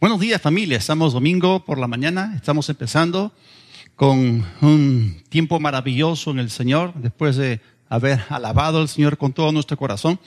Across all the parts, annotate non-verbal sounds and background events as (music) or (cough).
Buenos días familia, estamos domingo por la mañana, estamos empezando con un tiempo maravilloso en el Señor, después de haber alabado al Señor con todo nuestro corazón.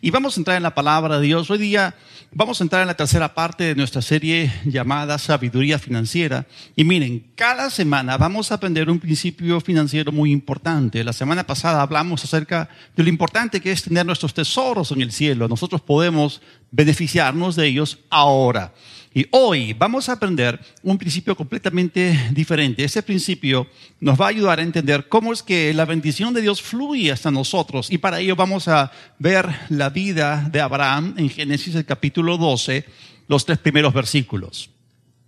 Y vamos a entrar en la palabra de Dios. Hoy día vamos a entrar en la tercera parte de nuestra serie llamada Sabiduría Financiera. Y miren, cada semana vamos a aprender un principio financiero muy importante. La semana pasada hablamos acerca de lo importante que es tener nuestros tesoros en el cielo. Nosotros podemos beneficiarnos de ellos ahora. Y hoy vamos a aprender un principio completamente diferente. Ese principio nos va a ayudar a entender cómo es que la bendición de Dios fluye hasta nosotros. Y para ello vamos a ver la vida de Abraham en Génesis el capítulo 12, los tres primeros versículos.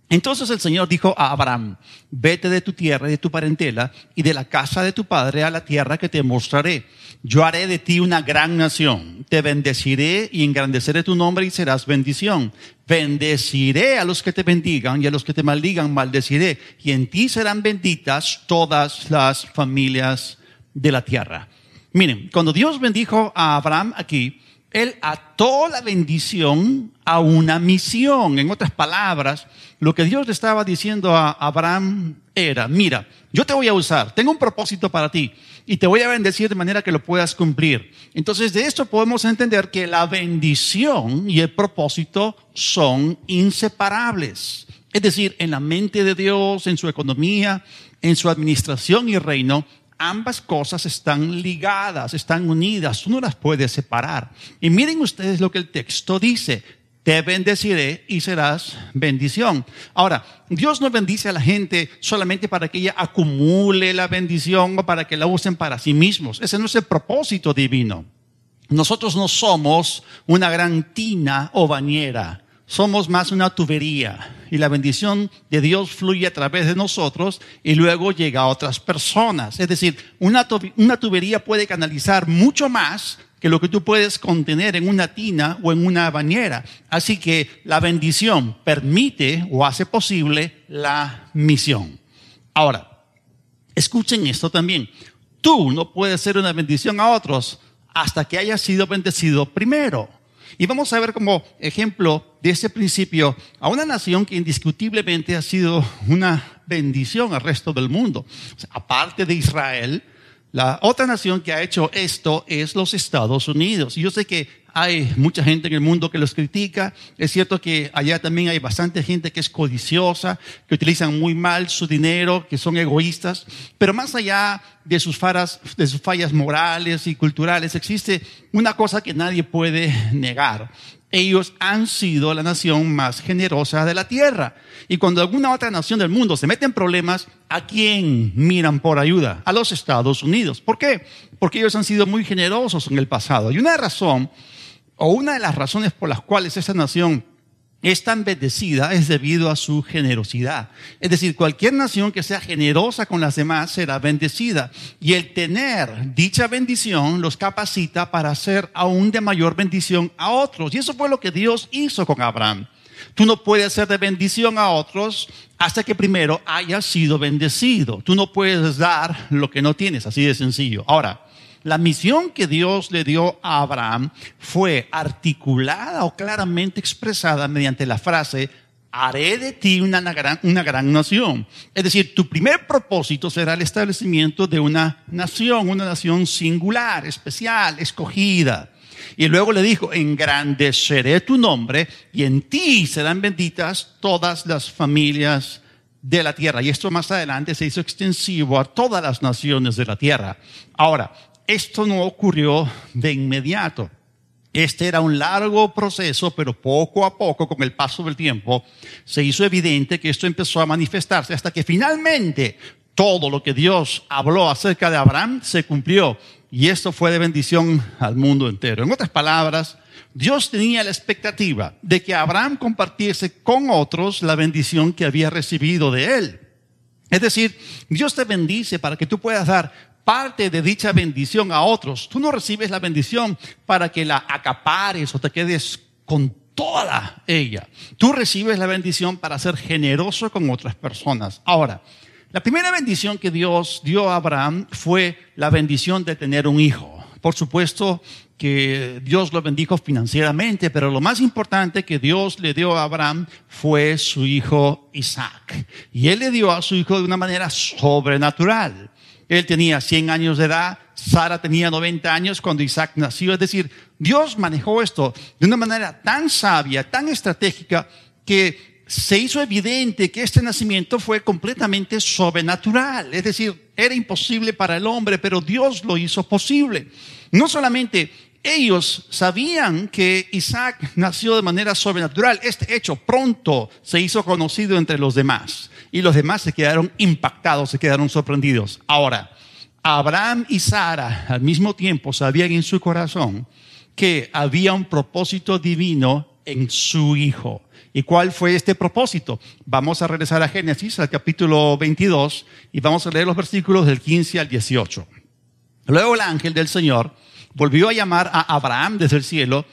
Entonces el Señor dijo a Abraham, vete de tu tierra y de tu parentela y de la casa de tu padre a la tierra que te mostraré. Yo haré de ti una gran nación, te bendeciré y engrandeceré tu nombre y serás bendición. Bendeciré a los que te bendigan y a los que te maldigan maldeciré y en ti serán benditas todas las familias de la tierra. Miren, cuando Dios bendijo a Abraham aquí, él ató la bendición a una misión. En otras palabras, lo que Dios le estaba diciendo a Abraham era, mira, yo te voy a usar, tengo un propósito para ti y te voy a bendecir de manera que lo puedas cumplir. Entonces, de esto podemos entender que la bendición y el propósito son inseparables. Es decir, en la mente de Dios, en su economía, en su administración y reino, ambas cosas están ligadas, están unidas, tú no las puedes separar. Y miren ustedes lo que el texto dice, te bendeciré y serás bendición. Ahora, Dios no bendice a la gente solamente para que ella acumule la bendición o para que la usen para sí mismos. Ese no es el propósito divino. Nosotros no somos una gran tina o bañera somos más una tubería y la bendición de Dios fluye a través de nosotros y luego llega a otras personas. Es decir, una, tubería puede canalizar mucho más que lo que tú puedes contener en una tina o en una bañera. Así que la bendición permite o hace posible la misión. Ahora, escuchen esto también. Tú no puedes ser una bendición a otros hasta que hayas sido bendecido primero. Y vamos a ver como ejemplo de ese principio a una nación que indiscutiblemente ha sido una bendición al resto del mundo. aparte de Israel, la otra nación que ha hecho esto es los Estados Unidos. Y yo sé que hay mucha gente en el mundo que los critica. Es cierto que allá también hay bastante gente que es codiciosa, que utilizan muy mal su dinero, que son egoístas. Pero más allá de sus, de sus fallas morales y culturales, existe una cosa que nadie puede negar ellos han sido la nación más generosa de la tierra. Y cuando alguna otra nación del mundo se mete en problemas, ¿a quién miran por ayuda? A los Estados Unidos. ¿Por qué? Porque ellos han sido muy generosos en el pasado. Y una razón, o una de las razones por las cuales esa nación es tan bendecida es debido a su generosidad. Es decir, cualquier nación que sea generosa con las demás será bendecida. Y el tener dicha bendición los capacita para hacer aún de mayor bendición a otros. Y eso fue lo que Dios hizo con Abraham. Tú no puedes ser de bendición a otros hasta que primero hayas sido bendecido. Tú no puedes dar lo que no tienes, así de sencillo. Ahora, la misión que Dios le dio a Abraham fue articulada o claramente expresada mediante la frase, haré de ti una gran, gran nación. Es decir, tu primer propósito será el establecimiento de una nación, una nación singular, especial, escogida. Y luego le dijo, engrandeceré tu nombre y en ti serán benditas todas las familias de la tierra. Y esto más adelante se hizo extensivo a todas las naciones de la tierra. Ahora, esto no ocurrió de inmediato. Este era un largo proceso, pero poco a poco, con el paso del tiempo, se hizo evidente que esto empezó a manifestarse hasta que finalmente todo lo que Dios habló acerca de Abraham se cumplió. Y esto fue de bendición al mundo entero. En otras palabras, Dios tenía la expectativa de que Abraham compartiese con otros la bendición que había recibido de él. Es decir, Dios te bendice para que tú puedas dar parte de dicha bendición a otros. Tú no recibes la bendición para que la acapares o te quedes con toda ella. Tú recibes la bendición para ser generoso con otras personas. Ahora, la primera bendición que Dios dio a Abraham fue la bendición de tener un hijo. Por supuesto, que Dios lo bendijo financieramente, pero lo más importante que Dios le dio a Abraham fue su hijo Isaac. Y él le dio a su hijo de una manera sobrenatural. Él tenía 100 años de edad, Sara tenía 90 años cuando Isaac nació. Es decir, Dios manejó esto de una manera tan sabia, tan estratégica, que se hizo evidente que este nacimiento fue completamente sobrenatural. Es decir, era imposible para el hombre, pero Dios lo hizo posible. No solamente ellos sabían que Isaac nació de manera sobrenatural. Este hecho pronto se hizo conocido entre los demás y los demás se quedaron impactados, se quedaron sorprendidos. Ahora, Abraham y Sara al mismo tiempo sabían en su corazón que había un propósito divino en su hijo. ¿Y cuál fue este propósito? Vamos a regresar a Génesis, al capítulo 22, y vamos a leer los versículos del 15 al 18. Luego el ángel del Señor volvió a llamar a Abraham desde el cielo.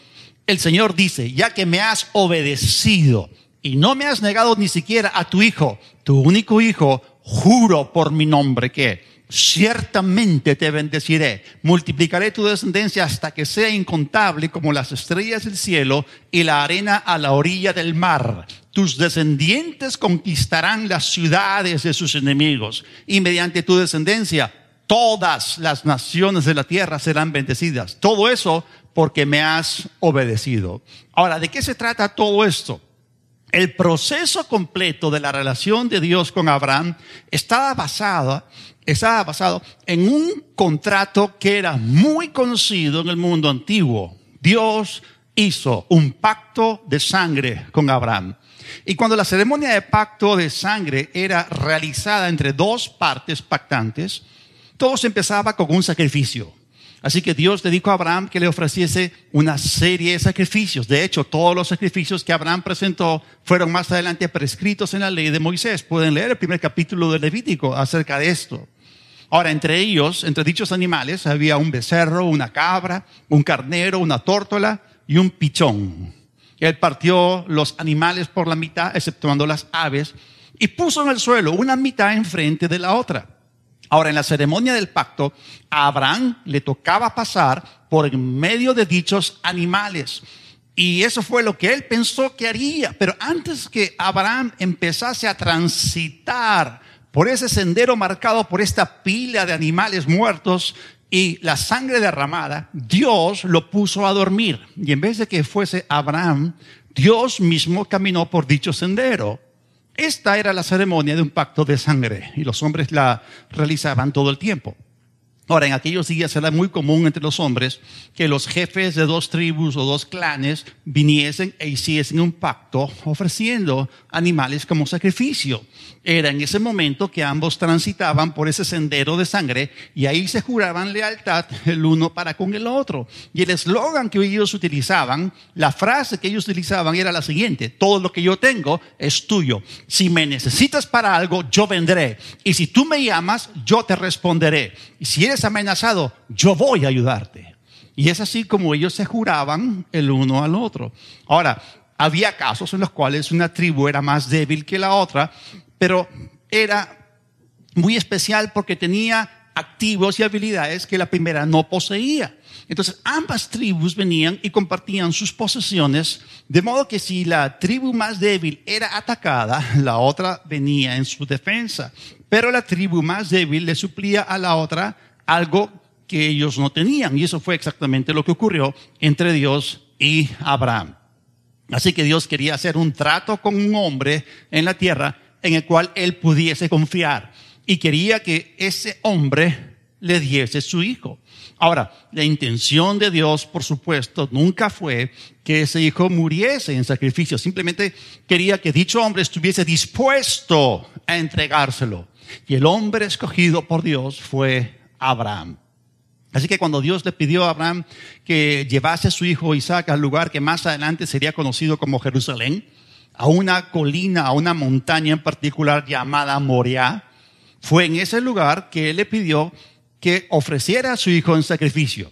El Señor dice, ya que me has obedecido y no me has negado ni siquiera a tu hijo, tu único hijo, juro por mi nombre que ciertamente te bendeciré, multiplicaré tu descendencia hasta que sea incontable como las estrellas del cielo y la arena a la orilla del mar. Tus descendientes conquistarán las ciudades de sus enemigos y mediante tu descendencia todas las naciones de la tierra serán bendecidas. Todo eso porque me has obedecido. Ahora, ¿de qué se trata todo esto? El proceso completo de la relación de Dios con Abraham estaba basado, estaba basado en un contrato que era muy conocido en el mundo antiguo. Dios hizo un pacto de sangre con Abraham. Y cuando la ceremonia de pacto de sangre era realizada entre dos partes pactantes, todo se empezaba con un sacrificio. Así que Dios le dijo a Abraham que le ofreciese una serie de sacrificios. De hecho, todos los sacrificios que Abraham presentó fueron más adelante prescritos en la ley de Moisés. Pueden leer el primer capítulo de Levítico acerca de esto. Ahora, entre ellos, entre dichos animales, había un becerro, una cabra, un carnero, una tórtola y un pichón. Él partió los animales por la mitad, exceptuando las aves, y puso en el suelo una mitad enfrente de la otra. Ahora, en la ceremonia del pacto, a Abraham le tocaba pasar por medio de dichos animales. Y eso fue lo que él pensó que haría. Pero antes que Abraham empezase a transitar por ese sendero marcado por esta pila de animales muertos y la sangre derramada, Dios lo puso a dormir. Y en vez de que fuese Abraham, Dios mismo caminó por dicho sendero. Esta era la ceremonia de un pacto de sangre y los hombres la realizaban todo el tiempo. Ahora, en aquellos días era muy común entre los hombres que los jefes de dos tribus o dos clanes viniesen e hiciesen un pacto ofreciendo animales como sacrificio. Era en ese momento que ambos transitaban por ese sendero de sangre y ahí se juraban lealtad el uno para con el otro. Y el eslogan que ellos utilizaban, la frase que ellos utilizaban era la siguiente, todo lo que yo tengo es tuyo. Si me necesitas para algo, yo vendré. Y si tú me llamas, yo te responderé. Si eres amenazado, yo voy a ayudarte. Y es así como ellos se juraban el uno al otro. Ahora, había casos en los cuales una tribu era más débil que la otra, pero era muy especial porque tenía activos y habilidades que la primera no poseía. Entonces, ambas tribus venían y compartían sus posesiones, de modo que si la tribu más débil era atacada, la otra venía en su defensa. Pero la tribu más débil le suplía a la otra algo que ellos no tenían. Y eso fue exactamente lo que ocurrió entre Dios y Abraham. Así que Dios quería hacer un trato con un hombre en la tierra en el cual él pudiese confiar. Y quería que ese hombre le diese su hijo. Ahora, la intención de Dios, por supuesto, nunca fue que ese hijo muriese en sacrificio. Simplemente quería que dicho hombre estuviese dispuesto a entregárselo. Y el hombre escogido por Dios fue Abraham. Así que cuando Dios le pidió a Abraham que llevase a su hijo Isaac al lugar que más adelante sería conocido como Jerusalén, a una colina, a una montaña en particular llamada Moriah, fue en ese lugar que él le pidió que ofreciera a su hijo en sacrificio.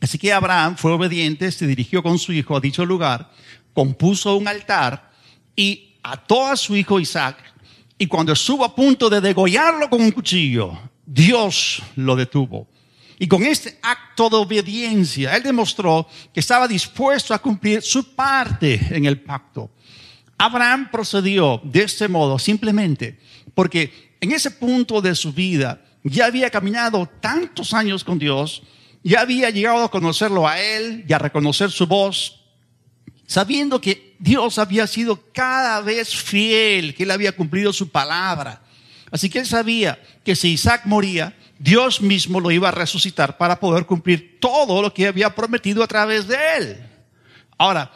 Así que Abraham fue obediente, se dirigió con su hijo a dicho lugar, compuso un altar y ató a su hijo Isaac. Y cuando estuvo a punto de degollarlo con un cuchillo, Dios lo detuvo. Y con este acto de obediencia, él demostró que estaba dispuesto a cumplir su parte en el pacto. Abraham procedió de este modo simplemente porque en ese punto de su vida ya había caminado tantos años con Dios, ya había llegado a conocerlo a él y a reconocer su voz, sabiendo que Dios había sido cada vez fiel, que él había cumplido su palabra. Así que él sabía que si Isaac moría, Dios mismo lo iba a resucitar para poder cumplir todo lo que había prometido a través de él. Ahora,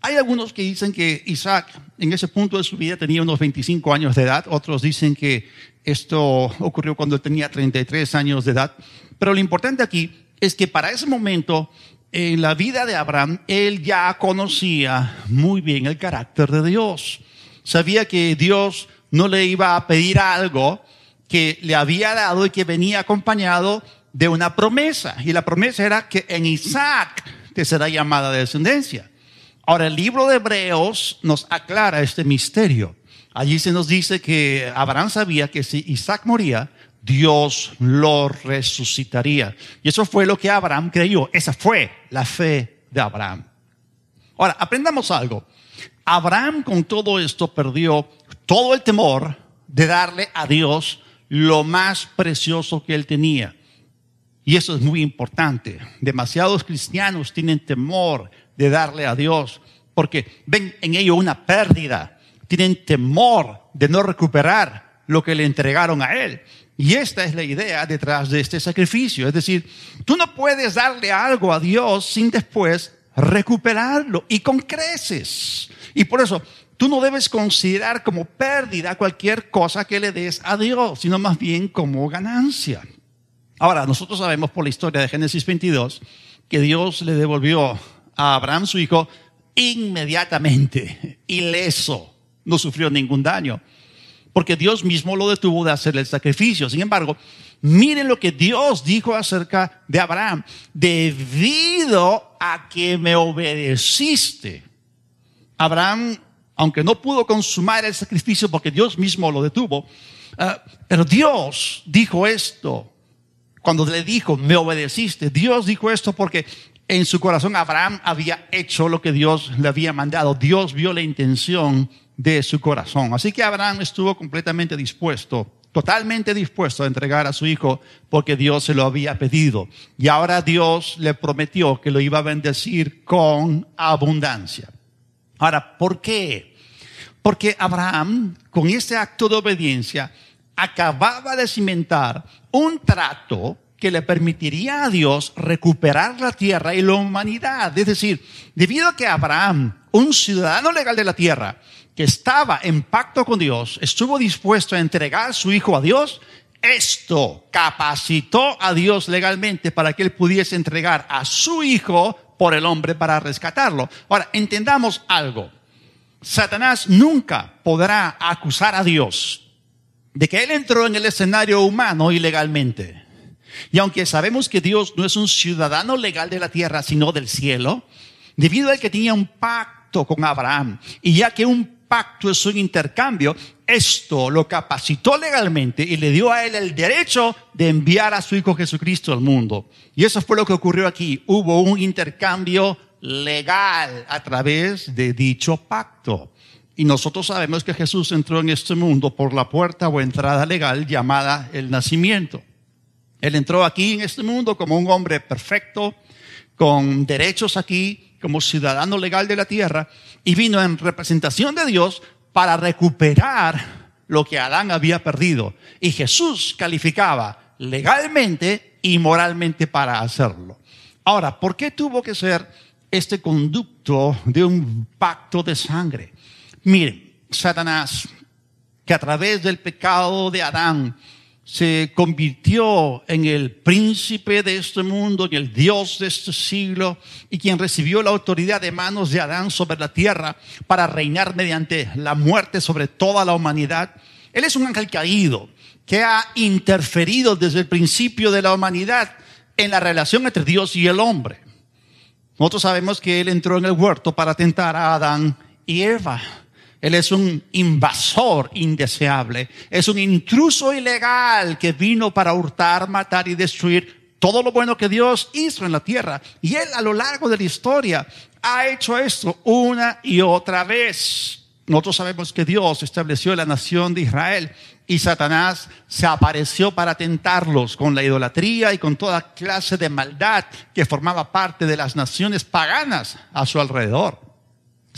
hay algunos que dicen que Isaac en ese punto de su vida tenía unos 25 años de edad, otros dicen que esto ocurrió cuando tenía 33 años de edad, pero lo importante aquí es que para ese momento en la vida de Abraham, él ya conocía muy bien el carácter de Dios. Sabía que Dios no le iba a pedir algo que le había dado y que venía acompañado de una promesa. Y la promesa era que en Isaac te será llamada de descendencia. Ahora, el libro de Hebreos nos aclara este misterio. Allí se nos dice que Abraham sabía que si Isaac moría, Dios lo resucitaría. Y eso fue lo que Abraham creyó. Esa fue la fe de Abraham. Ahora, aprendamos algo. Abraham con todo esto perdió todo el temor de darle a Dios lo más precioso que él tenía. Y eso es muy importante. Demasiados cristianos tienen temor de darle a Dios, porque ven en ello una pérdida, tienen temor de no recuperar lo que le entregaron a Él. Y esta es la idea detrás de este sacrificio. Es decir, tú no puedes darle algo a Dios sin después recuperarlo y con creces. Y por eso, tú no debes considerar como pérdida cualquier cosa que le des a Dios, sino más bien como ganancia. Ahora, nosotros sabemos por la historia de Génesis 22 que Dios le devolvió a Abraham, su hijo, inmediatamente, ileso, no sufrió ningún daño, porque Dios mismo lo detuvo de hacer el sacrificio. Sin embargo, miren lo que Dios dijo acerca de Abraham, debido a que me obedeciste. Abraham, aunque no pudo consumar el sacrificio porque Dios mismo lo detuvo, ah, pero Dios dijo esto, cuando le dijo, me obedeciste, Dios dijo esto porque en su corazón Abraham había hecho lo que Dios le había mandado. Dios vio la intención de su corazón. Así que Abraham estuvo completamente dispuesto, totalmente dispuesto a entregar a su hijo porque Dios se lo había pedido. Y ahora Dios le prometió que lo iba a bendecir con abundancia. Ahora, ¿por qué? Porque Abraham, con ese acto de obediencia, acababa de cimentar un trato que le permitiría a Dios recuperar la tierra y la humanidad. Es decir, debido a que Abraham, un ciudadano legal de la tierra, que estaba en pacto con Dios, estuvo dispuesto a entregar su hijo a Dios, esto capacitó a Dios legalmente para que él pudiese entregar a su hijo por el hombre para rescatarlo. Ahora, entendamos algo. Satanás nunca podrá acusar a Dios de que él entró en el escenario humano ilegalmente. Y aunque sabemos que Dios no es un ciudadano legal de la tierra, sino del cielo, debido a que tenía un pacto con Abraham, y ya que un pacto es un intercambio, esto lo capacitó legalmente y le dio a él el derecho de enviar a su Hijo Jesucristo al mundo. Y eso fue lo que ocurrió aquí. Hubo un intercambio legal a través de dicho pacto. Y nosotros sabemos que Jesús entró en este mundo por la puerta o entrada legal llamada el nacimiento. Él entró aquí en este mundo como un hombre perfecto, con derechos aquí, como ciudadano legal de la tierra, y vino en representación de Dios para recuperar lo que Adán había perdido. Y Jesús calificaba legalmente y moralmente para hacerlo. Ahora, ¿por qué tuvo que ser este conducto de un pacto de sangre? Miren, Satanás, que a través del pecado de Adán se convirtió en el príncipe de este mundo, en el Dios de este siglo, y quien recibió la autoridad de manos de Adán sobre la tierra para reinar mediante la muerte sobre toda la humanidad. Él es un ángel caído que ha interferido desde el principio de la humanidad en la relación entre Dios y el hombre. Nosotros sabemos que él entró en el huerto para tentar a Adán y Eva. Él es un invasor indeseable, es un intruso ilegal que vino para hurtar, matar y destruir todo lo bueno que Dios hizo en la tierra. Y Él a lo largo de la historia ha hecho esto una y otra vez. Nosotros sabemos que Dios estableció la nación de Israel y Satanás se apareció para tentarlos con la idolatría y con toda clase de maldad que formaba parte de las naciones paganas a su alrededor.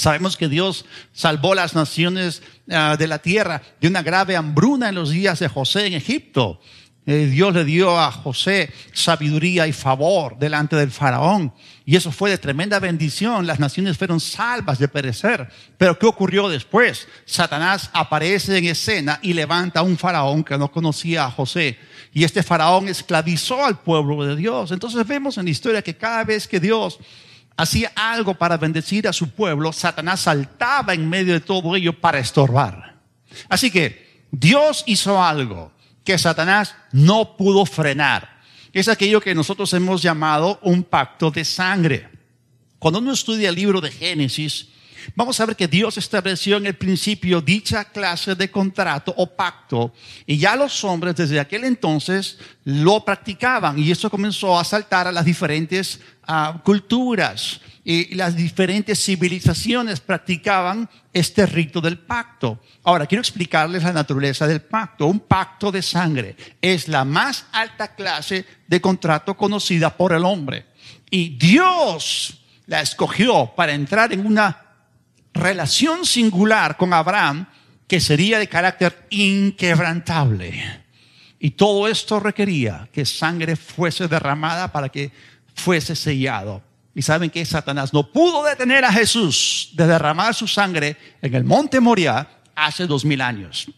Sabemos que Dios salvó las naciones ah, de la tierra de una grave hambruna en los días de José en Egipto. Eh, Dios le dio a José sabiduría y favor delante del faraón. Y eso fue de tremenda bendición. Las naciones fueron salvas de perecer. Pero ¿qué ocurrió después? Satanás aparece en escena y levanta a un faraón que no conocía a José. Y este faraón esclavizó al pueblo de Dios. Entonces vemos en la historia que cada vez que Dios hacía algo para bendecir a su pueblo, Satanás saltaba en medio de todo ello para estorbar. Así que Dios hizo algo que Satanás no pudo frenar. Es aquello que nosotros hemos llamado un pacto de sangre. Cuando uno estudia el libro de Génesis, vamos a ver que Dios estableció en el principio dicha clase de contrato o pacto y ya los hombres desde aquel entonces lo practicaban y eso comenzó a saltar a las diferentes ah, culturas y las diferentes civilizaciones practicaban este rito del pacto. Ahora, quiero explicarles la naturaleza del pacto. Un pacto de sangre es la más alta clase de contrato conocida por el hombre. Y Dios la escogió para entrar en una relación singular con Abraham que sería de carácter inquebrantable. Y todo esto requería que sangre fuese derramada para que fuese sellado. Y saben que Satanás no pudo detener a Jesús de derramar su sangre en el monte Moria hace dos mil años.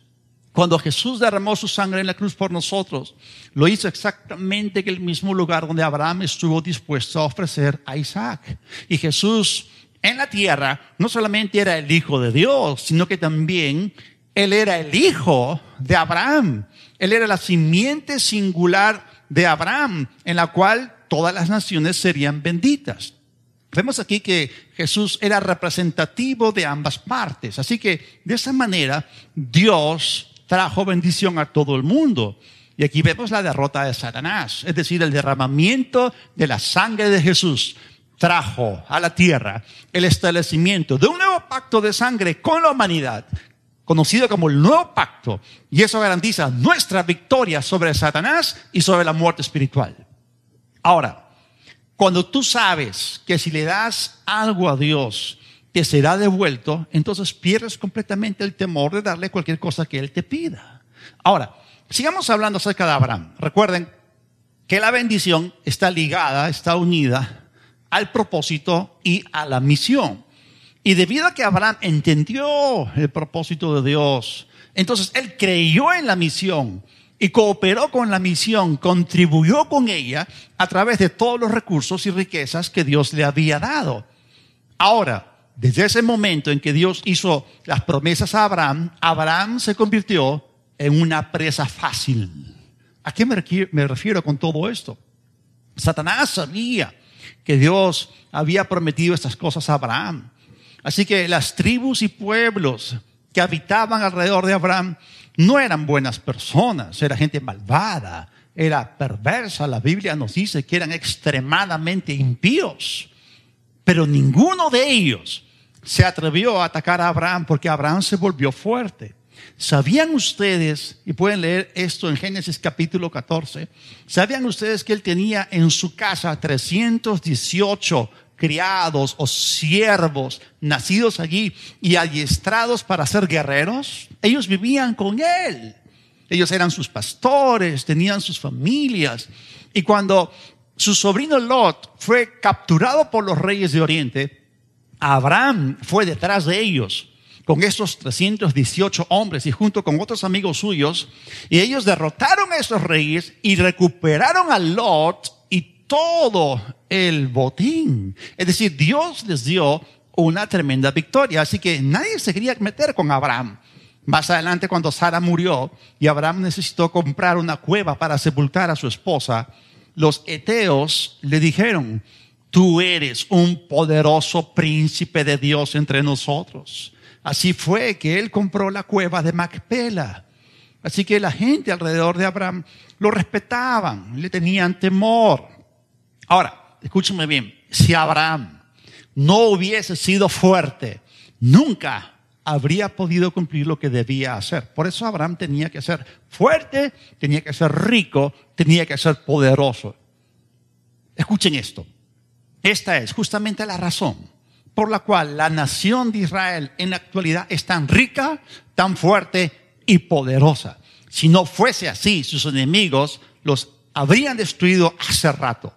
Cuando Jesús derramó su sangre en la cruz por nosotros, lo hizo exactamente en el mismo lugar donde Abraham estuvo dispuesto a ofrecer a Isaac. Y Jesús en la tierra no solamente era el Hijo de Dios, sino que también Él era el Hijo de Abraham. Él era la simiente singular de Abraham, en la cual todas las naciones serían benditas. Vemos aquí que Jesús era representativo de ambas partes. Así que de esa manera Dios trajo bendición a todo el mundo. Y aquí vemos la derrota de Satanás, es decir, el derramamiento de la sangre de Jesús trajo a la tierra el establecimiento de un nuevo pacto de sangre con la humanidad, conocido como el nuevo pacto, y eso garantiza nuestra victoria sobre Satanás y sobre la muerte espiritual. Ahora, cuando tú sabes que si le das algo a Dios, te será devuelto, entonces pierdes completamente el temor de darle cualquier cosa que Él te pida. Ahora, sigamos hablando acerca de Abraham. Recuerden que la bendición está ligada, está unida al propósito y a la misión. Y debido a que Abraham entendió el propósito de Dios, entonces él creyó en la misión y cooperó con la misión, contribuyó con ella a través de todos los recursos y riquezas que Dios le había dado. Ahora, desde ese momento en que Dios hizo las promesas a Abraham, Abraham se convirtió en una presa fácil. ¿A qué me refiero con todo esto? Satanás sabía que Dios había prometido estas cosas a Abraham. Así que las tribus y pueblos que habitaban alrededor de Abraham no eran buenas personas, era gente malvada, era perversa. La Biblia nos dice que eran extremadamente impíos. Pero ninguno de ellos se atrevió a atacar a Abraham porque Abraham se volvió fuerte. ¿Sabían ustedes, y pueden leer esto en Génesis capítulo 14, ¿sabían ustedes que él tenía en su casa 318 criados o siervos nacidos allí y adiestrados para ser guerreros, ellos vivían con él. Ellos eran sus pastores, tenían sus familias. Y cuando su sobrino Lot fue capturado por los reyes de Oriente, Abraham fue detrás de ellos con estos 318 hombres y junto con otros amigos suyos, y ellos derrotaron a esos reyes y recuperaron a Lot todo el botín. Es decir, Dios les dio una tremenda victoria. Así que nadie se quería meter con Abraham. Más adelante, cuando Sara murió y Abraham necesitó comprar una cueva para sepultar a su esposa, los eteos le dijeron, tú eres un poderoso príncipe de Dios entre nosotros. Así fue que él compró la cueva de Macpela. Así que la gente alrededor de Abraham lo respetaban, le tenían temor. Ahora, escúcheme bien, si Abraham no hubiese sido fuerte, nunca habría podido cumplir lo que debía hacer. Por eso Abraham tenía que ser fuerte, tenía que ser rico, tenía que ser poderoso. Escuchen esto. Esta es justamente la razón por la cual la nación de Israel en la actualidad es tan rica, tan fuerte y poderosa. Si no fuese así, sus enemigos los habrían destruido hace rato.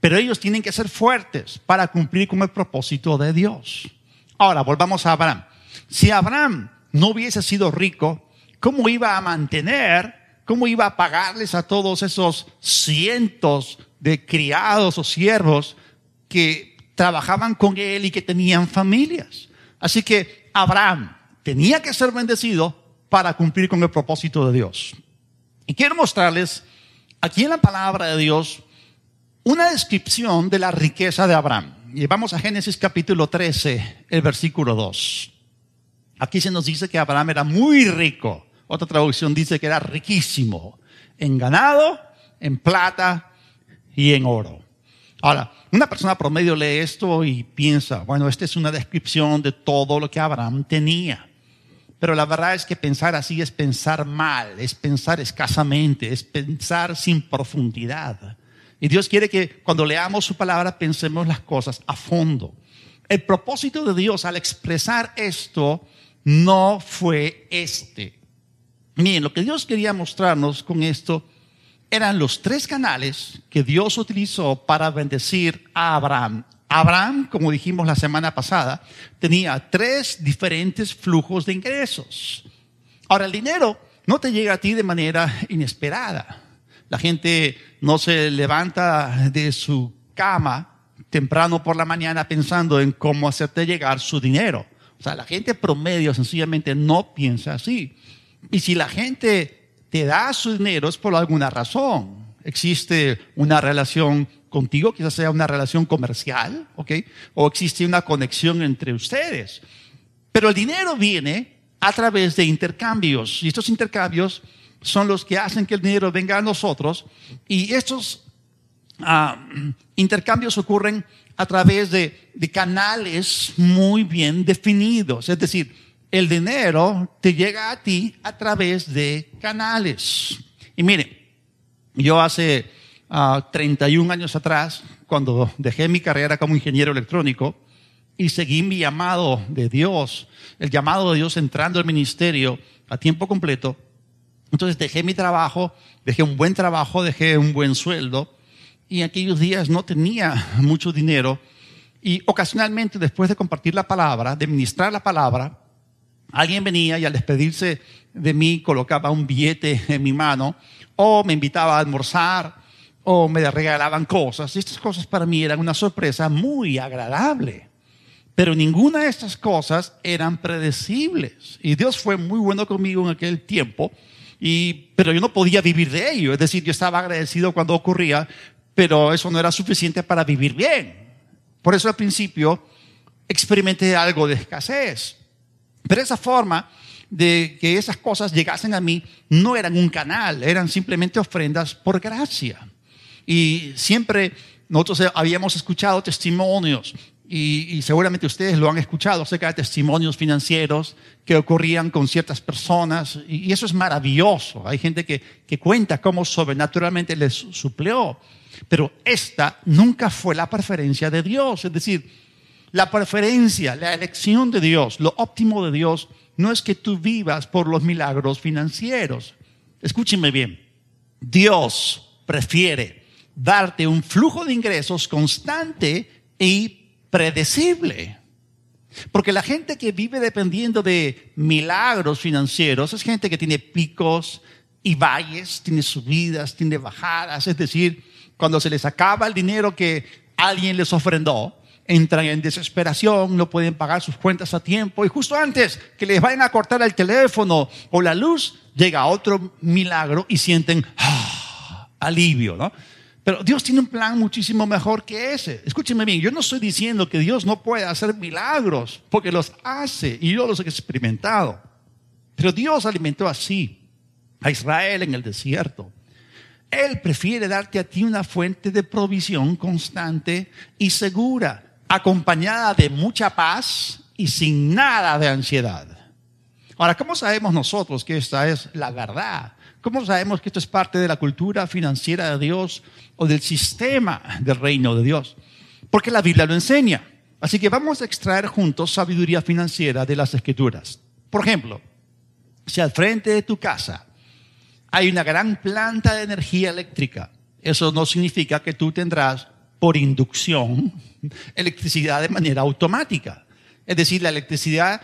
Pero ellos tienen que ser fuertes para cumplir con el propósito de Dios. Ahora, volvamos a Abraham. Si Abraham no hubiese sido rico, ¿cómo iba a mantener, cómo iba a pagarles a todos esos cientos de criados o siervos que trabajaban con él y que tenían familias? Así que Abraham tenía que ser bendecido para cumplir con el propósito de Dios. Y quiero mostrarles aquí en la palabra de Dios una descripción de la riqueza de Abraham. Y vamos a Génesis capítulo 13, el versículo 2. Aquí se nos dice que Abraham era muy rico. Otra traducción dice que era riquísimo en ganado, en plata y en oro. Ahora, una persona promedio lee esto y piensa, bueno, esta es una descripción de todo lo que Abraham tenía. Pero la verdad es que pensar así es pensar mal, es pensar escasamente, es pensar sin profundidad. Y Dios quiere que cuando leamos su palabra pensemos las cosas a fondo. El propósito de Dios al expresar esto no fue este. Miren, lo que Dios quería mostrarnos con esto eran los tres canales que Dios utilizó para bendecir a Abraham Abraham, como dijimos la semana pasada, tenía tres diferentes flujos de ingresos. Ahora, el dinero no te llega a ti de manera inesperada. La gente no se levanta de su cama temprano por la mañana pensando en cómo hacerte llegar su dinero. O sea, la gente promedio sencillamente no piensa así. Y si la gente te da su dinero es por alguna razón. Existe una relación contigo, quizás sea una relación comercial, ¿ok? O existe una conexión entre ustedes. Pero el dinero viene a través de intercambios y estos intercambios son los que hacen que el dinero venga a nosotros y estos ah, intercambios ocurren a través de, de canales muy bien definidos. Es decir, el dinero te llega a ti a través de canales. Y mire, yo hace 31 años atrás, cuando dejé mi carrera como ingeniero electrónico y seguí mi llamado de Dios, el llamado de Dios entrando al ministerio a tiempo completo, entonces dejé mi trabajo, dejé un buen trabajo, dejé un buen sueldo y en aquellos días no tenía mucho dinero y ocasionalmente después de compartir la palabra, de ministrar la palabra, alguien venía y al despedirse de mí colocaba un billete en mi mano o me invitaba a almorzar o me regalaban cosas. Y estas cosas para mí eran una sorpresa muy agradable. Pero ninguna de estas cosas eran predecibles. Y Dios fue muy bueno conmigo en aquel tiempo. Y, pero yo no podía vivir de ello. Es decir, yo estaba agradecido cuando ocurría, pero eso no era suficiente para vivir bien. Por eso al principio experimenté algo de escasez. Pero esa forma de que esas cosas llegasen a mí no eran un canal, eran simplemente ofrendas por gracia. Y siempre nosotros habíamos escuchado testimonios y, seguramente ustedes lo han escuchado acerca de testimonios financieros que ocurrían con ciertas personas y, eso es maravilloso. Hay gente que, que cuenta cómo sobrenaturalmente les supleó, pero esta nunca fue la preferencia de Dios. Es decir, la preferencia, la elección de Dios, lo óptimo de Dios no es que tú vivas por los milagros financieros. Escúchenme bien. Dios prefiere darte un flujo de ingresos constante y predecible. Porque la gente que vive dependiendo de milagros financieros es gente que tiene picos y valles, tiene subidas, tiene bajadas. Es decir, cuando se les acaba el dinero que alguien les ofrendó, entran en desesperación, no pueden pagar sus cuentas a tiempo y justo antes que les vayan a cortar el teléfono o la luz, llega otro milagro y sienten ah, alivio, ¿no? Pero Dios tiene un plan muchísimo mejor que ese. Escúcheme bien, yo no estoy diciendo que Dios no puede hacer milagros, porque los hace y yo los he experimentado. Pero Dios alimentó así a Israel en el desierto. Él prefiere darte a ti una fuente de provisión constante y segura, acompañada de mucha paz y sin nada de ansiedad. Ahora, ¿cómo sabemos nosotros que esta es la verdad? ¿Cómo sabemos que esto es parte de la cultura financiera de Dios o del sistema del reino de Dios? Porque la Biblia lo enseña. Así que vamos a extraer juntos sabiduría financiera de las escrituras. Por ejemplo, si al frente de tu casa hay una gran planta de energía eléctrica, eso no significa que tú tendrás por inducción electricidad de manera automática. Es decir, la electricidad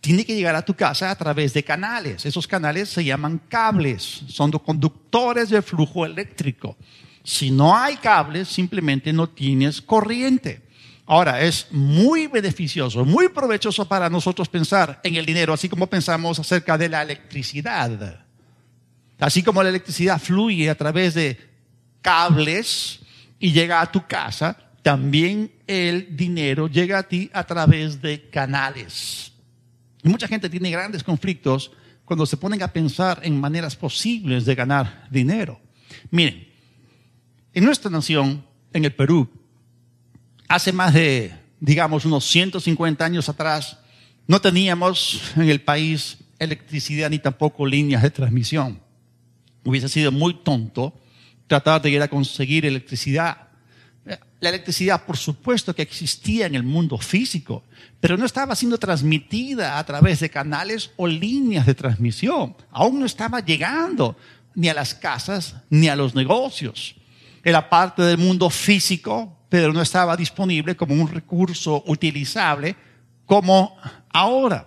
tiene que llegar a tu casa a través de canales. Esos canales se llaman cables, son conductores de flujo eléctrico. Si no hay cables, simplemente no tienes corriente. Ahora, es muy beneficioso, muy provechoso para nosotros pensar en el dinero, así como pensamos acerca de la electricidad. Así como la electricidad fluye a través de cables y llega a tu casa, también el dinero llega a ti a través de canales. Y mucha gente tiene grandes conflictos cuando se ponen a pensar en maneras posibles de ganar dinero. Miren, en nuestra nación, en el Perú, hace más de, digamos, unos 150 años atrás, no teníamos en el país electricidad ni tampoco líneas de transmisión. Hubiese sido muy tonto tratar de ir a conseguir electricidad la electricidad, por supuesto que existía en el mundo físico, pero no estaba siendo transmitida a través de canales o líneas de transmisión. Aún no estaba llegando ni a las casas ni a los negocios. Era parte del mundo físico, pero no estaba disponible como un recurso utilizable como ahora.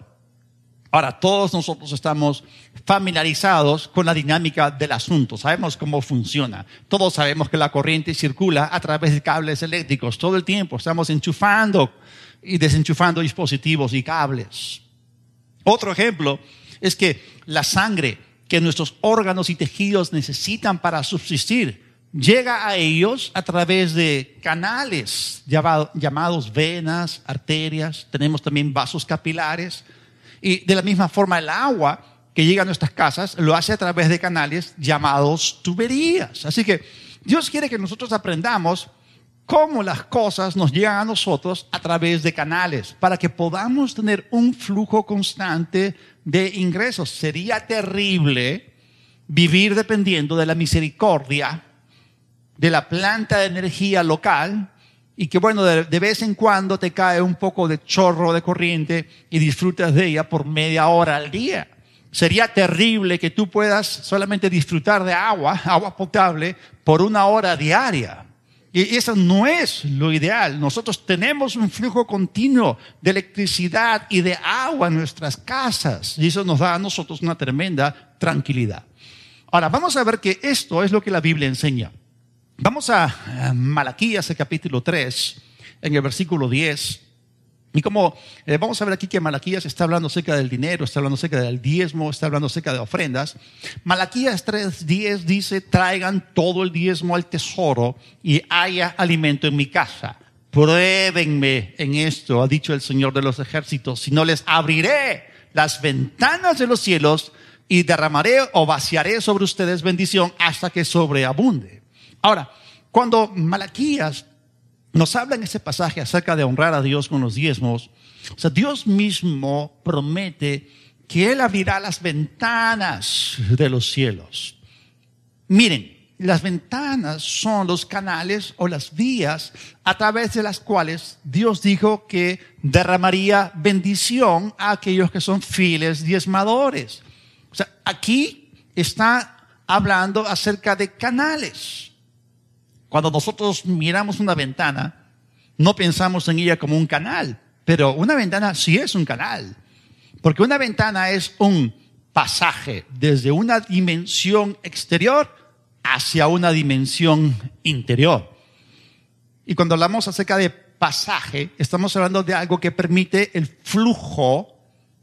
Ahora, todos nosotros estamos familiarizados con la dinámica del asunto, sabemos cómo funciona. Todos sabemos que la corriente circula a través de cables eléctricos todo el tiempo, estamos enchufando y desenchufando dispositivos y cables. Otro ejemplo es que la sangre que nuestros órganos y tejidos necesitan para subsistir llega a ellos a través de canales llamados venas, arterias, tenemos también vasos capilares y de la misma forma el agua que llega a nuestras casas lo hace a través de canales llamados tuberías. Así que Dios quiere que nosotros aprendamos cómo las cosas nos llegan a nosotros a través de canales para que podamos tener un flujo constante de ingresos. Sería terrible vivir dependiendo de la misericordia de la planta de energía local y que bueno, de, vez en cuando te cae un poco de chorro de corriente y disfrutas de ella por media hora al día. Sería terrible que tú puedas solamente disfrutar de agua, (laughs) agua potable, por una hora diaria. Y eso no es lo ideal. Nosotros tenemos un flujo continuo de electricidad y de agua en nuestras casas. Y eso nos da a nosotros una tremenda tranquilidad. Ahora, vamos a ver que esto es lo que la Biblia enseña. Vamos a Malaquías, el capítulo 3, en el versículo 10. Y como eh, vamos a ver aquí que Malaquías está hablando acerca del dinero, está hablando acerca del diezmo, está hablando acerca de ofrendas. Malaquías 3:10 dice, traigan todo el diezmo al tesoro y haya alimento en mi casa. Pruébenme en esto, ha dicho el Señor de los ejércitos, si no les abriré las ventanas de los cielos y derramaré o vaciaré sobre ustedes bendición hasta que sobreabunde. Ahora, cuando Malaquías nos habla en ese pasaje acerca de honrar a Dios con los diezmos, o sea, Dios mismo promete que Él abrirá las ventanas de los cielos. Miren, las ventanas son los canales o las vías a través de las cuales Dios dijo que derramaría bendición a aquellos que son fieles diezmadores. O sea, aquí está hablando acerca de canales. Cuando nosotros miramos una ventana, no pensamos en ella como un canal, pero una ventana sí es un canal, porque una ventana es un pasaje desde una dimensión exterior hacia una dimensión interior. Y cuando hablamos acerca de pasaje, estamos hablando de algo que permite el flujo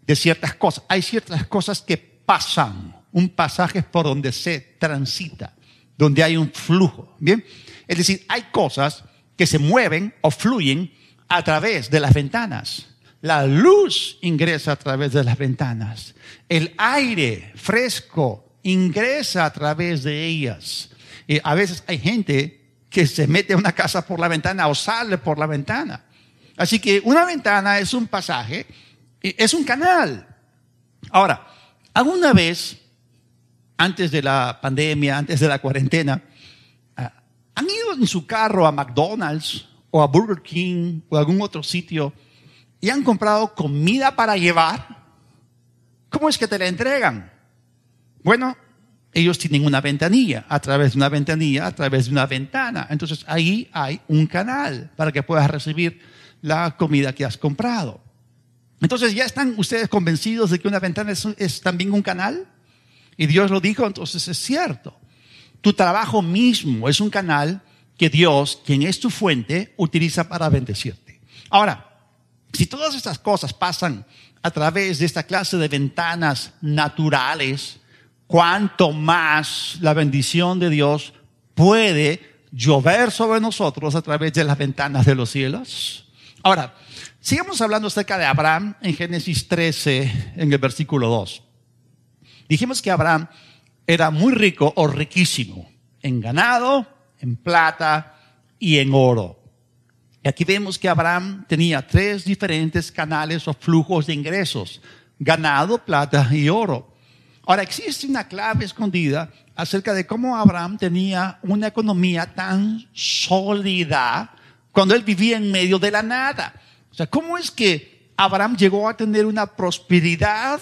de ciertas cosas. Hay ciertas cosas que pasan, un pasaje por donde se transita, donde hay un flujo. Bien, es decir, hay cosas que se mueven o fluyen a través de las ventanas. La luz ingresa a través de las ventanas. El aire fresco ingresa a través de ellas. Y a veces hay gente que se mete a una casa por la ventana o sale por la ventana. Así que una ventana es un pasaje, es un canal. Ahora, alguna vez, antes de la pandemia, antes de la cuarentena, ¿han ido en su carro a McDonald's o a Burger King o a algún otro sitio y han comprado comida para llevar? ¿Cómo es que te la entregan? Bueno, ellos tienen una ventanilla, a través de una ventanilla, a través de una ventana. Entonces ahí hay un canal para que puedas recibir la comida que has comprado. Entonces ya están ustedes convencidos de que una ventana es, también un canal. Y Dios lo dijo, entonces es cierto. Tu trabajo mismo es un canal que Dios, quien es tu fuente, utiliza para bendecirte. Ahora, si todas estas cosas pasan a través de esta clase de ventanas naturales, cuanto más la bendición de Dios puede llover sobre nosotros a través de las ventanas de los cielos. Ahora, sigamos hablando acerca de Abraham en Génesis 13, en el versículo 2. Dijimos que Abraham era muy rico o riquísimo en ganado, en plata y en oro. Y aquí vemos que Abraham tenía tres diferentes canales o flujos de ingresos, ganado, plata y oro. Ahora, existe una clave escondida acerca de cómo Abraham tenía una economía tan sólida cuando él vivía en medio de la nada. O sea, ¿cómo es que Abraham llegó a tener una prosperidad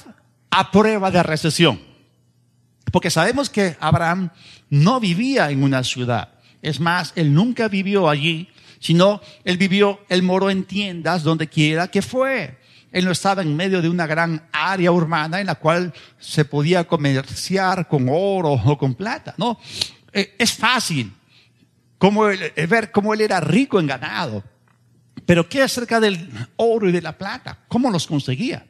a prueba de recesión? Porque sabemos que Abraham no vivía en una ciudad. Es más, él nunca vivió allí, sino él vivió, él moró en tiendas donde quiera que fue. Él no estaba en medio de una gran área urbana en la cual se podía comerciar con oro o con plata. No, eh, es fácil eh, ver cómo él era rico en ganado. Pero ¿qué acerca del oro y de la plata? ¿Cómo los conseguía?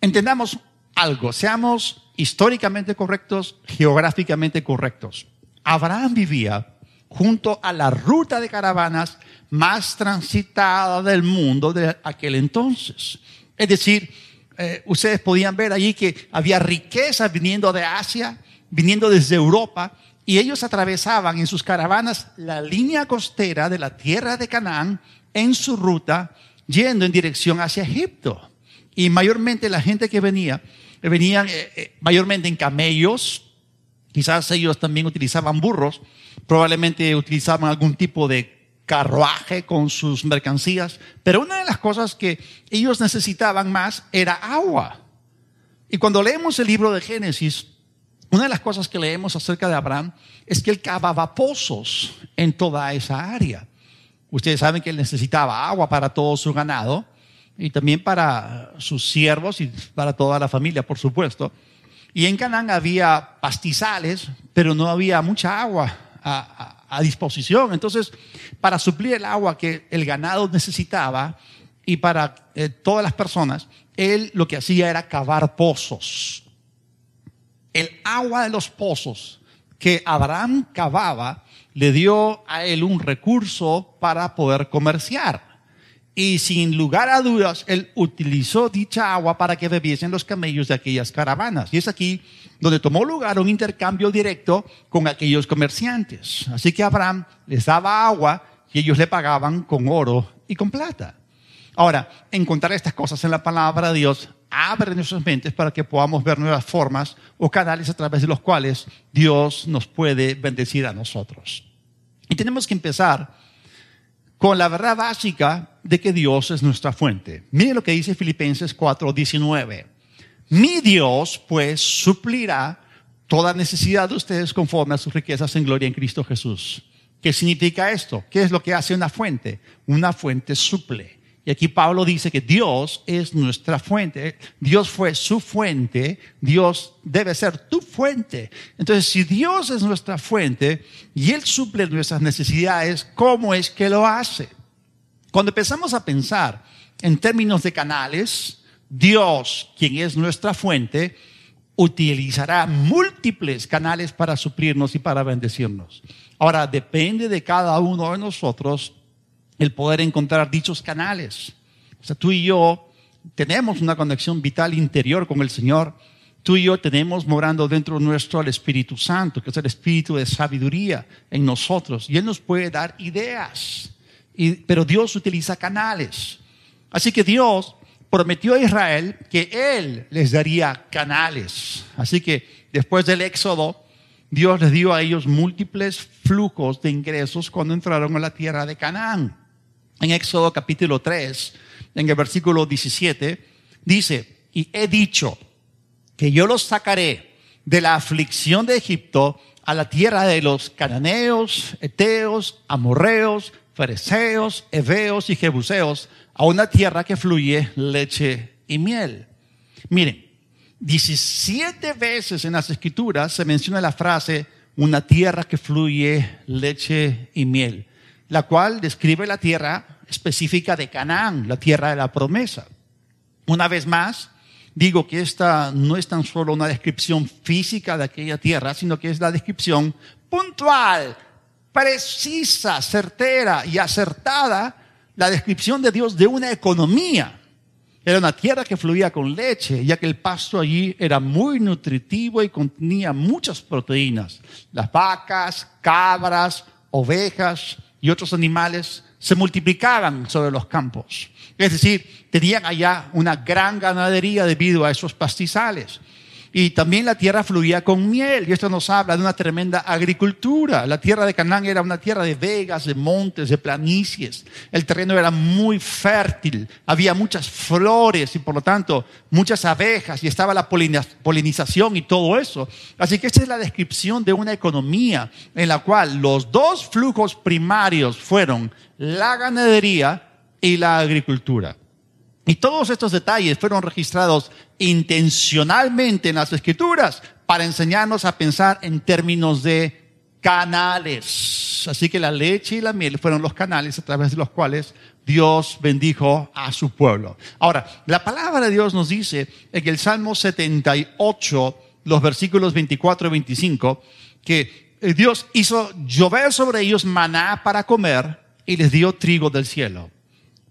Entendamos algo, seamos históricamente correctos, geográficamente correctos. Abraham vivía junto a la ruta de caravanas más transitada del mundo de aquel entonces. Es decir, eh, ustedes podían ver allí que había riqueza viniendo de Asia, viniendo desde Europa, y ellos atravesaban en sus caravanas la línea costera de la tierra de Canaán en su ruta, yendo en dirección hacia Egipto. Y mayormente la gente que venía, venían eh, eh, mayormente en camellos, quizás ellos también utilizaban burros, probablemente utilizaban algún tipo de carruaje con sus mercancías, pero una de las cosas que ellos necesitaban más era agua. Y cuando leemos el libro de Génesis, una de las cosas que leemos acerca de Abraham es que él cavaba pozos en toda esa área. Ustedes saben que él necesitaba agua para todo su ganado y también para sus siervos y para toda la familia, por supuesto. Y en Canaán había pastizales, pero no había mucha agua a, disposición. Entonces, para suplir el agua que el ganado necesitaba y para eh, todas las personas, él lo que hacía era cavar pozos. El agua de los pozos que Abraham cavaba le dio a él un recurso para poder comerciar. Y sin lugar a dudas, él utilizó dicha agua para que bebiesen los camellos de aquellas caravanas. Y es aquí donde tomó lugar un intercambio directo con aquellos comerciantes. Así que Abraham les daba agua y ellos le pagaban con oro y con plata. Ahora, encontrar estas cosas en la palabra de Dios abre nuestras mentes para que podamos ver nuevas formas o canales a través de los cuales Dios nos puede bendecir a nosotros. Y tenemos que empezar con la verdad básica de que Dios es nuestra fuente. Mire lo que dice Filipenses 4:19. Mi Dios pues suplirá toda necesidad de ustedes conforme a sus riquezas en gloria en Cristo Jesús. ¿Qué significa esto? ¿Qué es lo que hace una fuente? Una fuente suple. Y aquí Pablo dice que Dios es nuestra fuente. Dios fue su fuente. Dios debe ser tu fuente. Entonces, si Dios es nuestra fuente y Él suple nuestras necesidades, ¿cómo es que lo hace? Cuando empezamos a pensar en términos de canales, Dios, quien es nuestra fuente, utilizará múltiples canales para suplirnos y para bendecirnos. Ahora, depende de cada uno de nosotros el poder encontrar dichos canales. O sea, tú y yo tenemos una conexión vital interior con el Señor. tú y yo tenemos morando dentro nuestro al Espíritu Santo, que es el Espíritu de sabiduría en nosotros. Y Él nos puede dar ideas. pero Dios utiliza canales. Así que Dios prometió a Israel que Él les daría canales. Así que después del Éxodo, Dios les dio a ellos múltiples flujos de ingresos cuando entraron a la tierra de Canaán. En Éxodo capítulo 3, en el versículo 17, dice, y he dicho que yo los sacaré de la aflicción de Egipto a la tierra de los cananeos, eteos, amorreos, fereceos, heveos y jebuseos, a una tierra que fluye leche y miel. Miren, 17 veces en las escrituras se menciona la frase una tierra que fluye leche y miel, la cual describe la tierra específica de Canaán, la tierra de la promesa. Una vez más, digo que esta no es tan solo una descripción física de aquella tierra, sino que es la descripción puntual, precisa, certera y acertada, la descripción de Dios de una economía era una tierra que fluía con leche, ya que el pasto allí era muy nutritivo y contenía muchas proteínas. Las vacas, cabras, ovejas y otros animales se multiplicaban sobre los campos. Es decir, tenían allá una gran ganadería debido a esos pastizales. Y también la tierra fluía con miel. Y esto nos habla de una tremenda agricultura. La tierra de Canaán era una tierra de vegas, de montes, de planicies. El terreno era muy fértil. Había muchas flores y por lo tanto muchas abejas y estaba la polinización y todo eso. Así que esta es la descripción de una economía en la cual los dos flujos primarios fueron la ganadería y la agricultura. Y todos estos detalles fueron registrados intencionalmente en las escrituras para enseñarnos a pensar en términos de canales. Así que la leche y la miel fueron los canales a través de los cuales Dios bendijo a su pueblo. Ahora, la palabra de Dios nos dice en el Salmo 78, los versículos 24 y 25, que Dios hizo llover sobre ellos maná para comer y les dio trigo del cielo.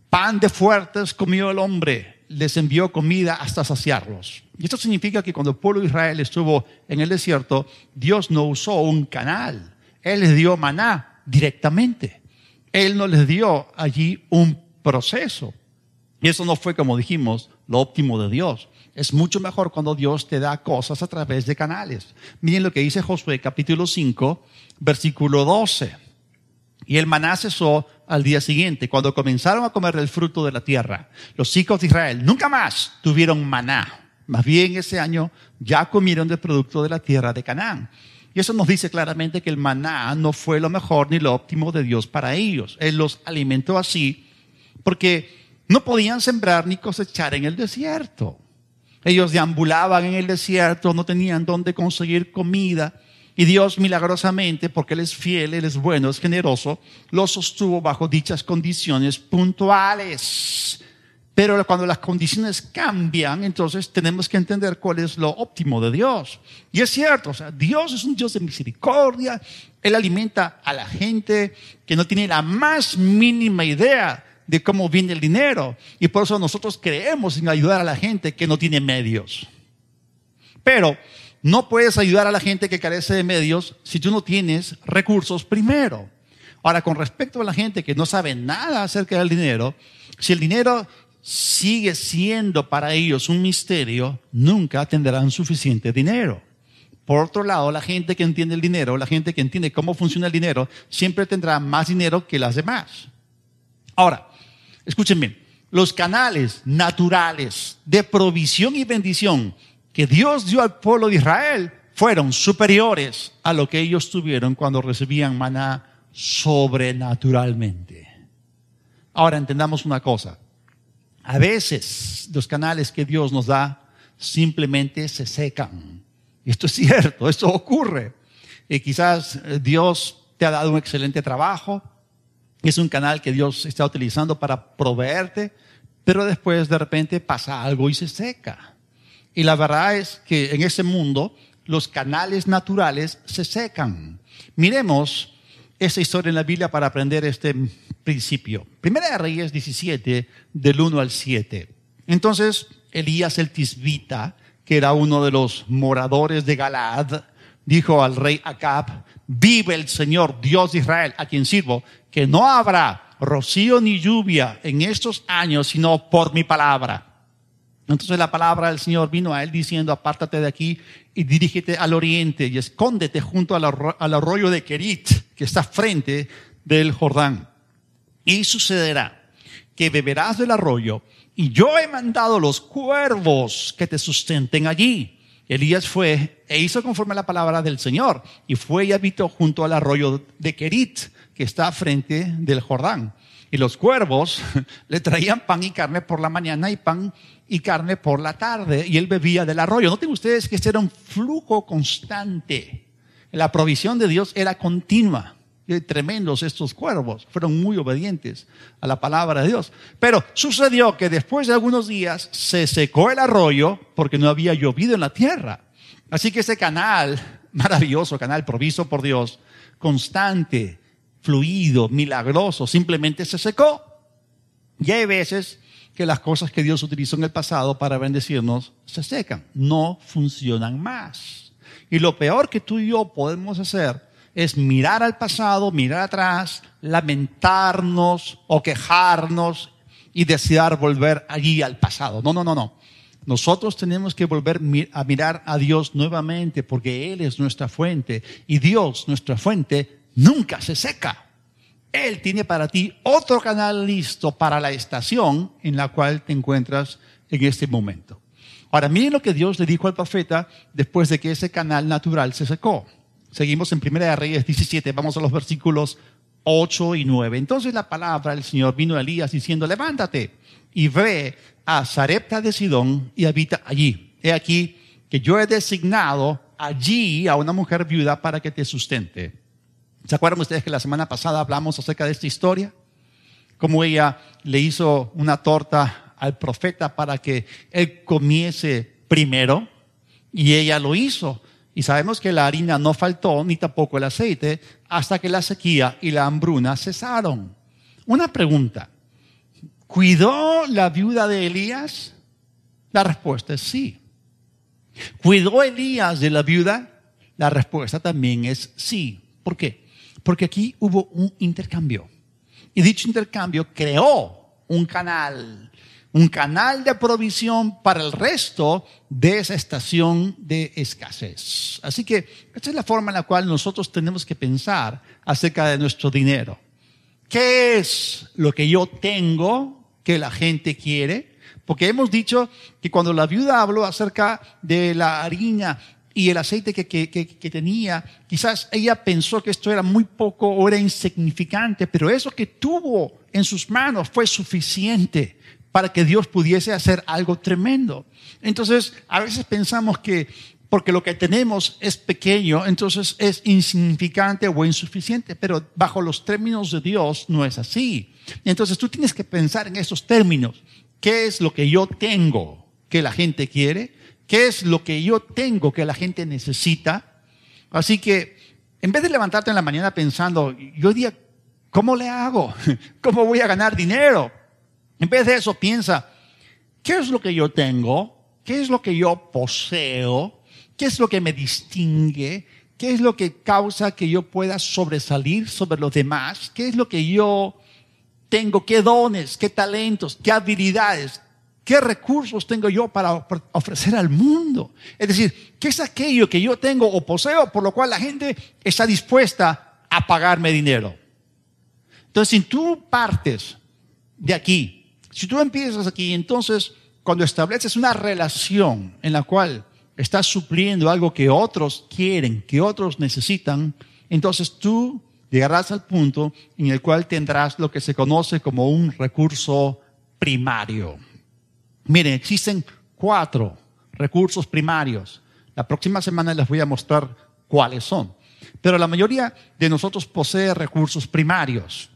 Pan de fuertes comió el hombre, les envió comida hasta saciarlos. Y esto significa que cuando el pueblo de Israel estuvo en el desierto, Dios no usó un canal. Él les dio maná directamente. Él no les dio allí un proceso. Y eso no fue, como dijimos, lo óptimo de Dios. Es mucho mejor cuando Dios te da cosas a través de canales. Miren lo que dice Josué capítulo 5, versículo 12. Y el maná cesó al día siguiente, cuando comenzaron a comer el fruto de la tierra. Los hijos de Israel nunca más tuvieron maná. Más bien ese año ya comieron del producto de la tierra de Canaán. Y eso nos dice claramente que el maná no fue lo mejor ni lo óptimo de Dios para ellos. Él los alimentó así porque no podían sembrar ni cosechar en el desierto. Ellos deambulaban en el desierto, no tenían dónde conseguir comida y Dios milagrosamente, porque Él es fiel, Él es bueno, es generoso, lo sostuvo bajo dichas condiciones puntuales. Pero cuando las condiciones cambian, entonces tenemos que entender cuál es lo óptimo de Dios. Y es cierto, o sea, Dios es un Dios de misericordia. Él alimenta a la gente que no tiene la más mínima idea de cómo viene el dinero. Y por eso nosotros creemos en ayudar a la gente que no tiene medios. Pero no puedes ayudar a la gente que carece de medios si tú no tienes recursos primero. Ahora, con respecto a la gente que no sabe nada acerca del dinero, si el dinero sigue siendo para ellos un misterio, nunca tendrán suficiente dinero. Por otro lado, la gente que entiende el dinero, la gente que entiende cómo funciona el dinero, siempre tendrá más dinero que las demás. Ahora, escuchen bien, los canales naturales de provisión y bendición que Dios dio al pueblo de Israel fueron superiores a lo que ellos tuvieron cuando recibían maná sobrenaturalmente. Ahora entendamos una cosa. A veces los canales que Dios nos da simplemente se secan. Esto es cierto, esto ocurre. Y quizás Dios te ha dado un excelente trabajo, es un canal que Dios está utilizando para proveerte, pero después de repente pasa algo y se seca. Y la verdad es que en ese mundo los canales naturales se secan. Miremos esa historia en la Biblia para aprender este principio. Primera de Reyes 17, del 1 al 7. Entonces Elías el tisbita, que era uno de los moradores de Galaad, dijo al rey Acab, vive el Señor Dios de Israel, a quien sirvo, que no habrá rocío ni lluvia en estos años, sino por mi palabra. Entonces la palabra del Señor vino a él diciendo, apártate de aquí y dirígete al oriente y escóndete junto al, arroyo de Kerit, que está frente del Jordán. Y sucederá que beberás del arroyo y yo he mandado los cuervos que te sustenten allí. Elías fue e hizo conforme a la palabra del Señor y fue y habitó junto al arroyo de Kerit, que está frente del Jordán. Y los cuervos (laughs) le traían pan y carne por la mañana y pan y carne por la tarde. Y él bebía del arroyo. Noten ustedes que este era un flujo constante. La provisión de Dios era continua. Tremendos estos cuervos. Fueron muy obedientes a la palabra de Dios. Pero sucedió que después de algunos días se secó el arroyo porque no había llovido en la tierra. Así que ese canal, maravilloso canal provisto por Dios, constante, fluido, milagroso, simplemente se secó. Y hay veces que las cosas que Dios utilizó en el pasado para bendecirnos se secan, no funcionan más. Y lo peor que tú y yo podemos hacer es mirar al pasado, mirar atrás, lamentarnos o quejarnos y desear volver allí al pasado. No, no, no, no. Nosotros tenemos que volver a mirar a Dios nuevamente porque Él es nuestra fuente y Dios, nuestra fuente, nunca se seca. Él tiene para ti otro canal listo para la estación en la cual te encuentras en este momento. Ahora, miren lo que Dios le dijo al profeta después de que ese canal natural se secó. Seguimos en Primera de Reyes 17, vamos a los versículos 8 y 9. Entonces la palabra del Señor vino a Elías diciendo, levántate y ve a Sarepta de Sidón y habita allí. He aquí que yo he designado allí a una mujer viuda para que te sustente. ¿Se acuerdan ustedes que la semana pasada hablamos acerca de esta historia? Cómo ella le hizo una torta al profeta para que él comiese primero y ella lo hizo. Y sabemos que la harina no faltó ni tampoco el aceite hasta que la sequía y la hambruna cesaron. Una pregunta. ¿Cuidó la viuda de Elías? La respuesta es sí. ¿Cuidó Elías de la viuda? La respuesta también es sí. ¿Por qué? Porque aquí hubo un intercambio. Y dicho intercambio creó un canal, un canal de provisión para el resto de esa estación de escasez. Así que esta es la forma en la cual nosotros tenemos que pensar acerca de nuestro dinero. ¿Qué es lo que yo tengo que la gente quiere? Porque hemos dicho que cuando la viuda habló acerca de la harina y el aceite que, que, tenía, quizás ella pensó que esto era muy poco o era insignificante, pero eso que tuvo en sus manos fue suficiente para que Dios pudiese hacer algo tremendo. Entonces, a veces pensamos que porque lo que tenemos es pequeño, entonces es insignificante o insuficiente, pero bajo los términos de Dios no es así. Entonces tú tienes que pensar en esos términos. ¿Qué es lo que yo tengo que la gente quiere? Qué es lo que yo tengo que la gente necesita. Así que en vez de levantarte en la mañana pensando, yo día, ¿cómo le hago? (laughs) ¿Cómo voy a ganar dinero? En vez de eso piensa, ¿qué es lo que yo tengo? ¿Qué es lo que yo poseo? ¿Qué es lo que me distingue? ¿Qué es lo que causa que yo pueda sobresalir sobre los demás? ¿Qué es lo que yo tengo? ¿Qué dones? ¿Qué talentos? ¿Qué habilidades? ¿Qué recursos tengo yo para ofrecer al mundo? Es decir, ¿qué es aquello que yo tengo o poseo por lo cual la gente está dispuesta a pagarme dinero? Entonces, si tú partes de aquí, si tú empiezas aquí, entonces cuando estableces una relación en la cual estás supliendo algo que otros quieren, que otros necesitan, entonces tú llegarás al punto en el cual tendrás lo que se conoce como un recurso primario. Miren, existen cuatro recursos primarios. La próxima semana les voy a mostrar cuáles son. Pero la mayoría de nosotros posee recursos primarios.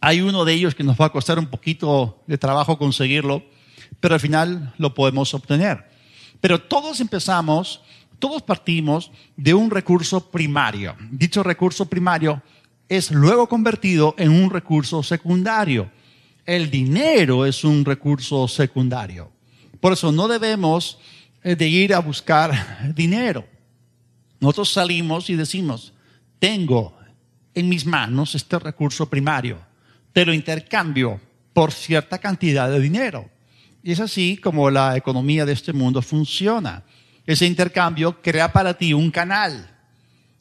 Hay uno de ellos que nos va a costar un poquito de trabajo conseguirlo, pero al final lo podemos obtener. Pero todos empezamos, todos partimos de un recurso primario. Dicho recurso primario es luego convertido en un recurso secundario el dinero es un recurso secundario. Por eso no debemos eh, de ir a buscar (laughs) dinero. Nosotros salimos y decimos, tengo en mis manos este recurso primario, te lo intercambio por cierta cantidad de dinero. Y es así como la economía de este mundo funciona. Ese intercambio crea para ti un canal.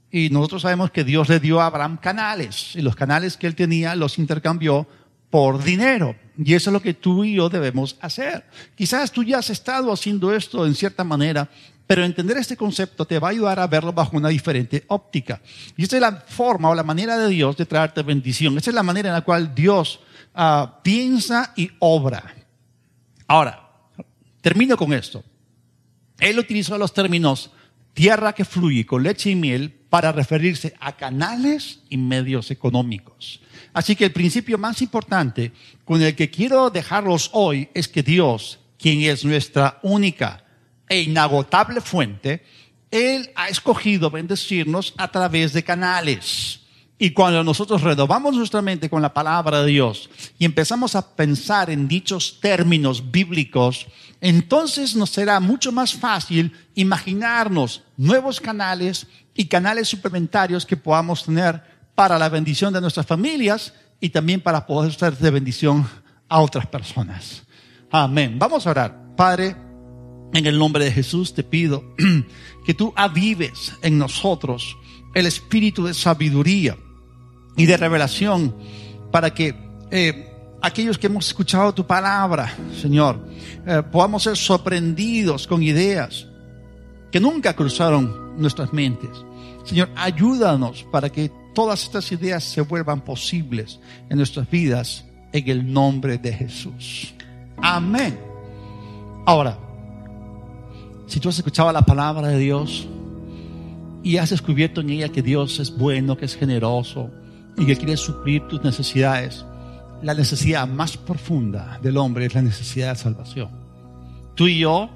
Y nosotros sabemos que Dios le dio a Abraham canales. Y los canales que él tenía los intercambió por dinero. Y eso es lo que tú y yo debemos hacer. Quizás tú ya has estado haciendo esto en cierta manera, pero entender este concepto te va a ayudar a verlo bajo una diferente óptica. Y esta es la forma o la manera de Dios de traerte bendición. Esta es la manera en la cual Dios uh, piensa y obra. Ahora, termino con esto. Él utilizó los términos tierra que fluye con leche y miel para referirse a canales y medios económicos. Así que el principio más importante con el que quiero dejarlos hoy es que Dios, quien es nuestra única e inagotable fuente, Él ha escogido bendecirnos a través de canales. Y cuando nosotros renovamos nuestra mente con la palabra de Dios y empezamos a pensar en dichos términos bíblicos, entonces nos será mucho más fácil imaginarnos nuevos canales y canales suplementarios que podamos tener para la bendición de nuestras familias y también para poder ser de bendición a otras personas. Amén. Vamos a orar. Padre, en el nombre de Jesús te pido (clears throat) que tú avives en nosotros el espíritu de sabiduría y de revelación para que eh, aquellos que hemos escuchado tu palabra, Señor, eh, podamos ser sorprendidos con ideas que nunca cruzaron nuestras mentes. Señor, ayúdanos para que todas estas ideas se vuelvan posibles en nuestras vidas en el nombre de Jesús. Amén. Ahora, si tú has escuchado la palabra de Dios y has descubierto en ella que Dios es bueno, que es generoso y que quiere suplir tus necesidades, la necesidad más profunda del hombre es la necesidad de salvación. Tú y yo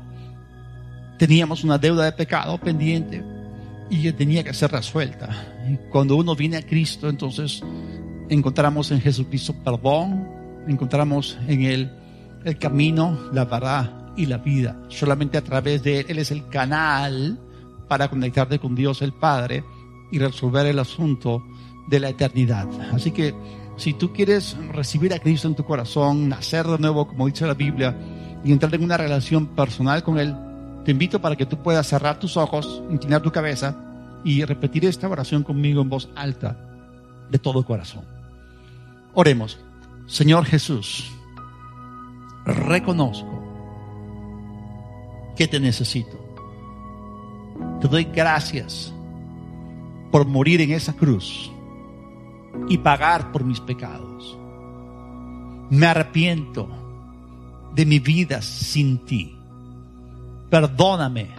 teníamos una deuda de pecado pendiente y tenía que ser resuelta. Cuando uno viene a Cristo, entonces encontramos en Jesucristo perdón, encontramos en Él el camino, la verdad y la vida. Solamente a través de Él, Él es el canal para conectarte con Dios el Padre y resolver el asunto de la eternidad. Así que si tú quieres recibir a Cristo en tu corazón, nacer de nuevo, como dice la Biblia, y entrar en una relación personal con Él, te invito para que tú puedas cerrar tus ojos, inclinar tu cabeza y repetir esta oración conmigo en voz alta de todo corazón. Oremos. Señor Jesús, reconozco que te necesito. Te doy gracias por morir en esa cruz y pagar por mis pecados. Me arrepiento de mi vida sin ti. Perdóname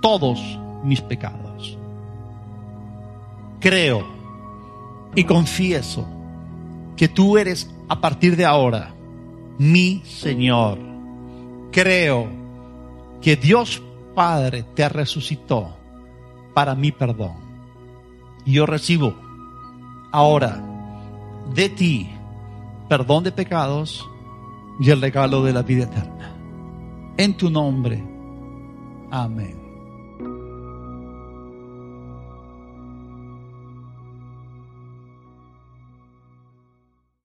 todos mis pecados. Creo y confieso que tú eres a partir de ahora mi Señor. Creo que Dios Padre te resucitó para mi perdón. Y yo recibo ahora de ti perdón de pecados y el regalo de la vida eterna. En tu nombre. Amén.